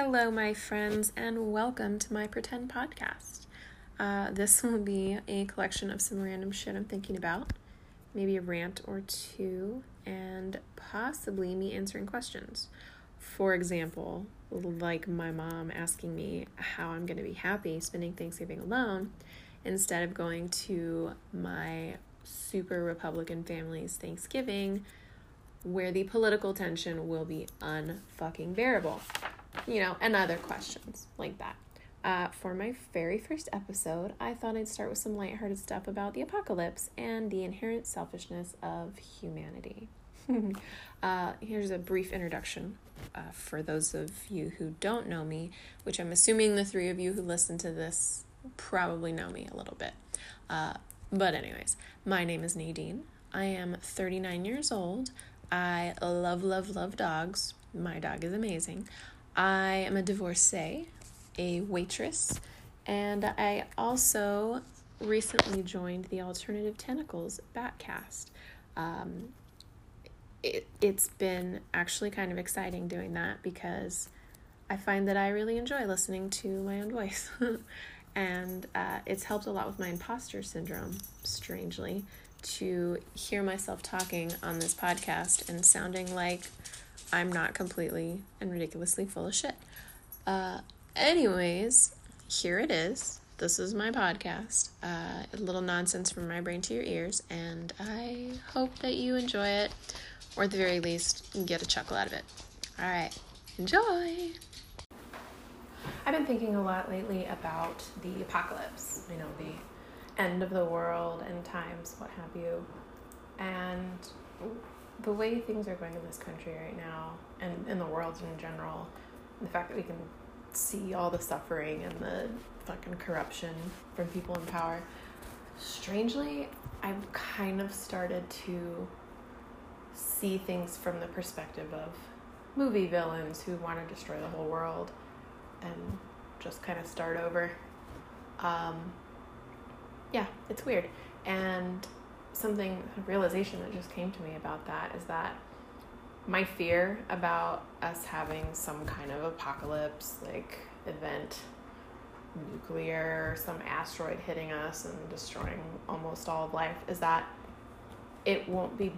Hello, my friends, and welcome to my pretend podcast. Uh, this will be a collection of some random shit I'm thinking about, maybe a rant or two, and possibly me answering questions. For example, like my mom asking me how I'm going to be happy spending Thanksgiving alone instead of going to my super Republican family's Thanksgiving where the political tension will be unfucking bearable you know, and other questions like that. Uh, for my very first episode, I thought I'd start with some lighthearted stuff about the apocalypse and the inherent selfishness of humanity. uh, here's a brief introduction uh, for those of you who don't know me, which I'm assuming the three of you who listen to this probably know me a little bit. Uh, but, anyways, my name is Nadine. I am 39 years old. I love, love, love dogs. My dog is amazing. I am a divorcee, a waitress, and I also recently joined the Alternative Tentacles Batcast. Um, it, it's been actually kind of exciting doing that because I find that I really enjoy listening to my own voice. and uh, it's helped a lot with my imposter syndrome, strangely, to hear myself talking on this podcast and sounding like I'm not completely and ridiculously full of shit. Uh, anyways, here it is. This is my podcast. Uh, a little nonsense from my brain to your ears, and I hope that you enjoy it, or at the very least, get a chuckle out of it. All right, enjoy. I've been thinking a lot lately about the apocalypse, you know, the end of the world, end times, what have you. And the way things are going in this country right now and in the world in general, the fact that we can see all the suffering and the fucking corruption from people in power, strangely, I've kind of started to see things from the perspective of movie villains who want to destroy the whole world and just kind of start over. Um, yeah, it's weird. And something a realization that just came to me about that is that my fear about us having some kind of apocalypse like event nuclear some asteroid hitting us and destroying almost all of life is that it won't be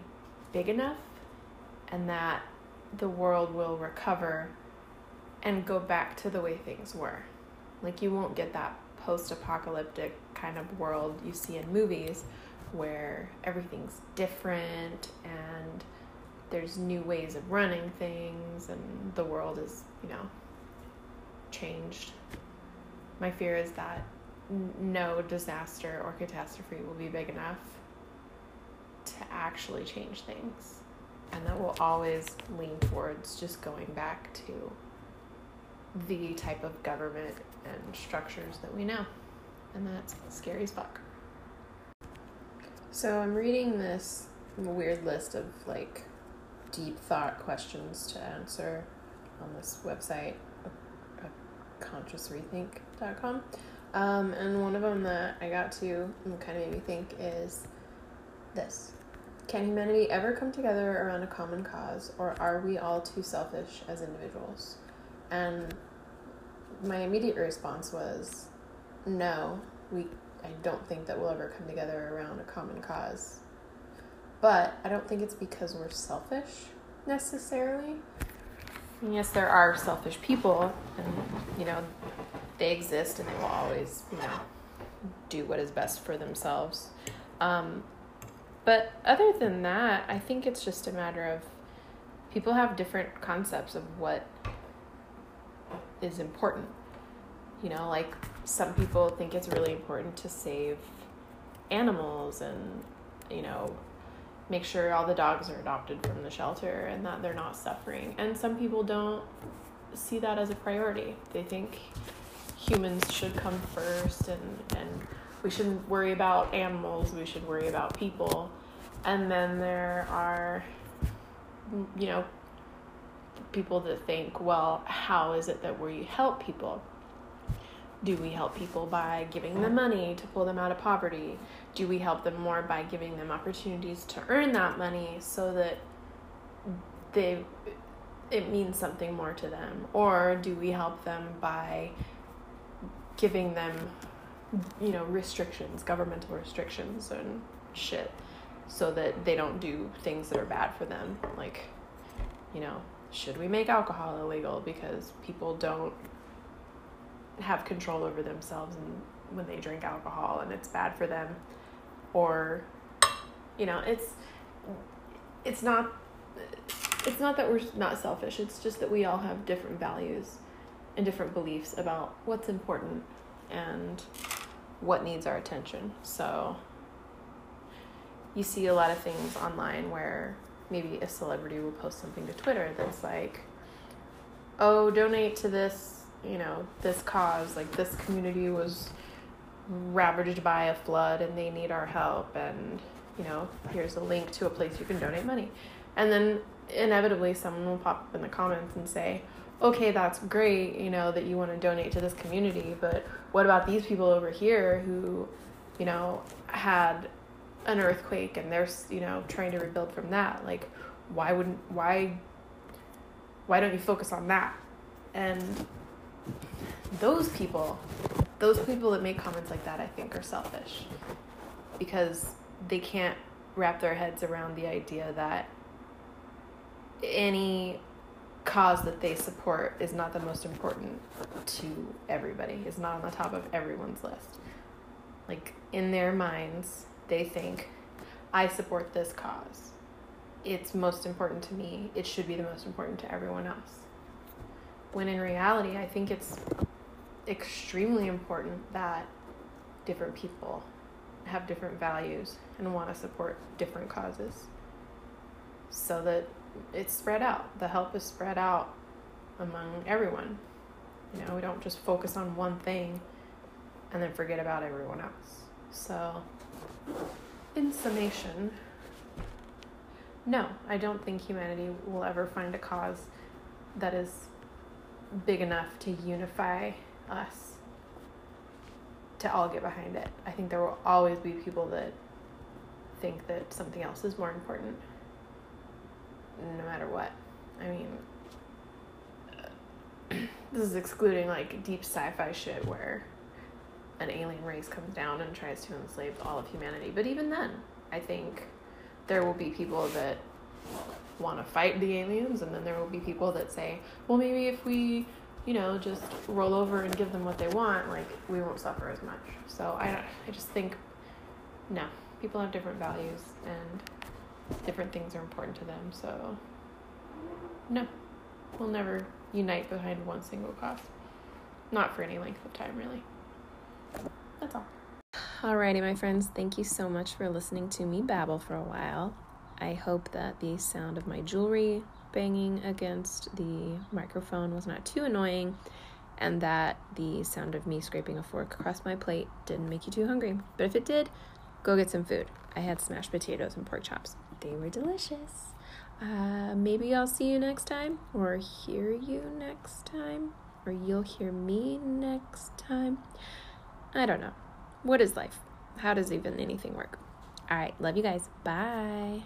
big enough and that the world will recover and go back to the way things were. Like you won't get that post-apocalyptic kind of world you see in movies where everything's different and there's new ways of running things and the world is, you know, changed. My fear is that no disaster or catastrophe will be big enough to actually change things. And that will always lean towards just going back to the type of government and structures that we know. And that's scary as fuck. So I'm reading this weird list of like deep thought questions to answer on this website, consciousrethink.com. Um, and one of them that I got to and kind of made me think is this Can humanity ever come together around a common cause, or are we all too selfish as individuals? And my immediate response was no, we I don't think that we'll ever come together around a common cause. But I don't think it's because we're selfish necessarily. And yes, there are selfish people, and you know, they exist and they will always, you know, do what is best for themselves. Um, but other than that, I think it's just a matter of people have different concepts of what is important. You know, like some people think it's really important to save animals and, you know, make sure all the dogs are adopted from the shelter and that they're not suffering. And some people don't see that as a priority. They think humans should come first and, and we shouldn't worry about animals, we should worry about people. And then there are, you know, people that think, well, how is it that we help people? Do we help people by giving them money to pull them out of poverty? Do we help them more by giving them opportunities to earn that money so that they it means something more to them? Or do we help them by giving them, you know, restrictions, governmental restrictions and shit, so that they don't do things that are bad for them? Like, you know, should we make alcohol illegal because people don't have control over themselves and when they drink alcohol and it's bad for them or you know it's it's not it's not that we're not selfish. It's just that we all have different values and different beliefs about what's important and what needs our attention. So you see a lot of things online where maybe a celebrity will post something to twitter that's like oh donate to this you know this cause like this community was ravaged by a flood and they need our help and you know here's a link to a place you can donate money. And then inevitably someone will pop up in the comments and say okay that's great you know that you want to donate to this community but what about these people over here who you know had an earthquake and they're you know trying to rebuild from that? Like why wouldn't why why don't you focus on that? And those people those people that make comments like that, I think, are selfish because they can't wrap their heads around the idea that any cause that they support is not the most important to everybody, is not on the top of everyone's list. Like, in their minds, they think, I support this cause. It's most important to me. It should be the most important to everyone else. When in reality, I think it's extremely important that different people have different values and want to support different causes so that it's spread out. The help is spread out among everyone. You know, we don't just focus on one thing and then forget about everyone else. So, in summation, no, I don't think humanity will ever find a cause that is big enough to unify us to all get behind it. I think there will always be people that think that something else is more important no matter what. I mean, this is excluding like deep sci fi shit where an alien race comes down and tries to enslave all of humanity. But even then, I think there will be people that want to fight the aliens, and then there will be people that say, well, maybe if we you know, just roll over and give them what they want, like we won't suffer as much. So I I just think no, people have different values and different things are important to them. So no, we'll never unite behind one single cause. Not for any length of time, really. That's all. Alrighty, my friends, thank you so much for listening to me babble for a while. I hope that the sound of my jewelry banging against the microphone was not too annoying and that the sound of me scraping a fork across my plate didn't make you too hungry. But if it did, go get some food. I had smashed potatoes and pork chops. They were delicious. Uh, maybe I'll see you next time, or hear you next time, or you'll hear me next time. I don't know. What is life? How does even anything work? All right, love you guys. Bye.